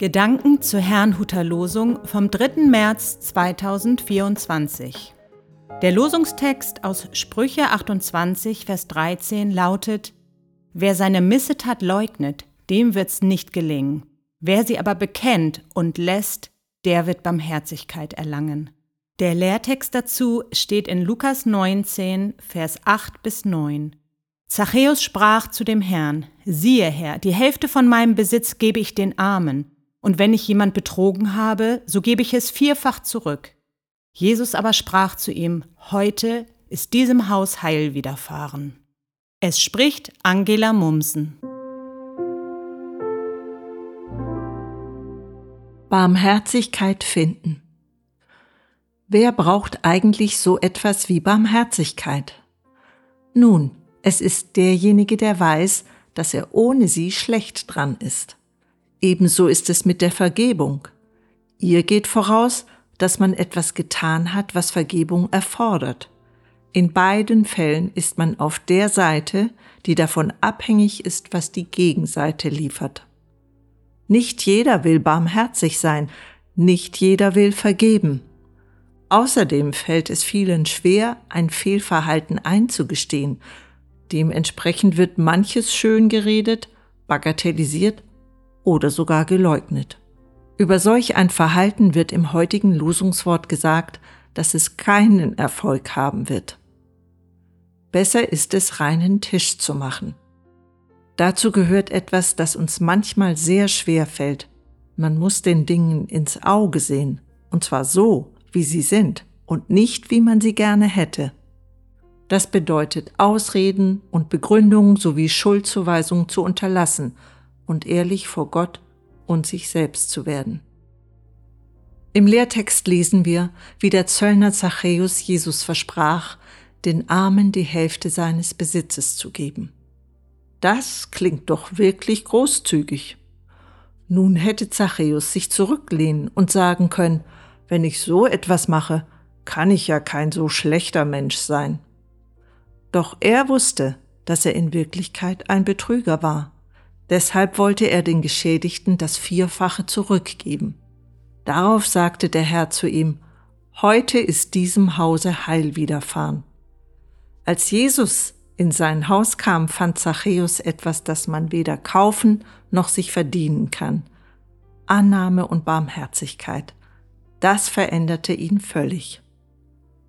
Gedanken zur Herrnhuter Losung vom 3. März 2024. Der Losungstext aus Sprüche 28, Vers 13 lautet: Wer seine Missetat leugnet, dem wird's nicht gelingen. Wer sie aber bekennt und lässt, der wird Barmherzigkeit erlangen. Der Lehrtext dazu steht in Lukas 19, Vers 8 bis 9. Zachäus sprach zu dem Herrn, siehe Herr, die Hälfte von meinem Besitz gebe ich den Armen, und wenn ich jemand betrogen habe, so gebe ich es vierfach zurück. Jesus aber sprach zu ihm, heute ist diesem Haus Heil widerfahren. Es spricht Angela Mumsen. Barmherzigkeit finden. Wer braucht eigentlich so etwas wie Barmherzigkeit? Nun, es ist derjenige, der weiß, dass er ohne sie schlecht dran ist. Ebenso ist es mit der Vergebung. Ihr geht voraus, dass man etwas getan hat, was Vergebung erfordert. In beiden Fällen ist man auf der Seite, die davon abhängig ist, was die Gegenseite liefert. Nicht jeder will barmherzig sein, nicht jeder will vergeben. Außerdem fällt es vielen schwer, ein Fehlverhalten einzugestehen. Dementsprechend wird manches schön geredet, bagatellisiert oder sogar geleugnet. Über solch ein Verhalten wird im heutigen Losungswort gesagt, dass es keinen Erfolg haben wird. Besser ist es, reinen Tisch zu machen. Dazu gehört etwas, das uns manchmal sehr schwer fällt. Man muss den Dingen ins Auge sehen, und zwar so, wie sie sind, und nicht, wie man sie gerne hätte. Das bedeutet Ausreden und Begründungen sowie Schuldzuweisungen zu unterlassen und ehrlich vor Gott und sich selbst zu werden. Im Lehrtext lesen wir, wie der Zöllner Zachäus Jesus versprach, den Armen die Hälfte seines Besitzes zu geben. Das klingt doch wirklich großzügig. Nun hätte Zachäus sich zurücklehnen und sagen können, wenn ich so etwas mache, kann ich ja kein so schlechter Mensch sein. Doch er wusste, dass er in Wirklichkeit ein Betrüger war Deshalb wollte er den Geschädigten das Vierfache zurückgeben. Darauf sagte der Herr zu ihm, Heute ist diesem Hause Heil widerfahren. Als Jesus in sein Haus kam, fand Zachäus etwas, das man weder kaufen noch sich verdienen kann. Annahme und Barmherzigkeit. Das veränderte ihn völlig.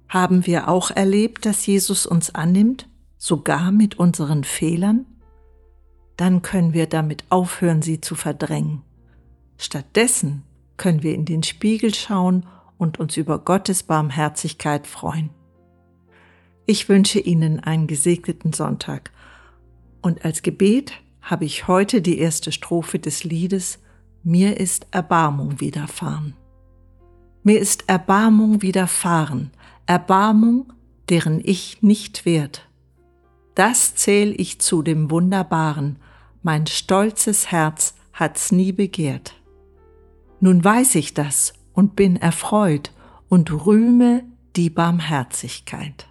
Haben wir auch erlebt, dass Jesus uns annimmt, sogar mit unseren Fehlern? Dann können wir damit aufhören, sie zu verdrängen. Stattdessen können wir in den Spiegel schauen und uns über Gottes Barmherzigkeit freuen. Ich wünsche Ihnen einen gesegneten Sonntag und als Gebet habe ich heute die erste Strophe des Liedes Mir ist Erbarmung widerfahren. Mir ist Erbarmung widerfahren, Erbarmung, deren ich nicht wert. Das zähl ich zu dem Wunderbaren, mein stolzes Herz hat's nie begehrt. Nun weiß ich das und bin erfreut und rühme die Barmherzigkeit.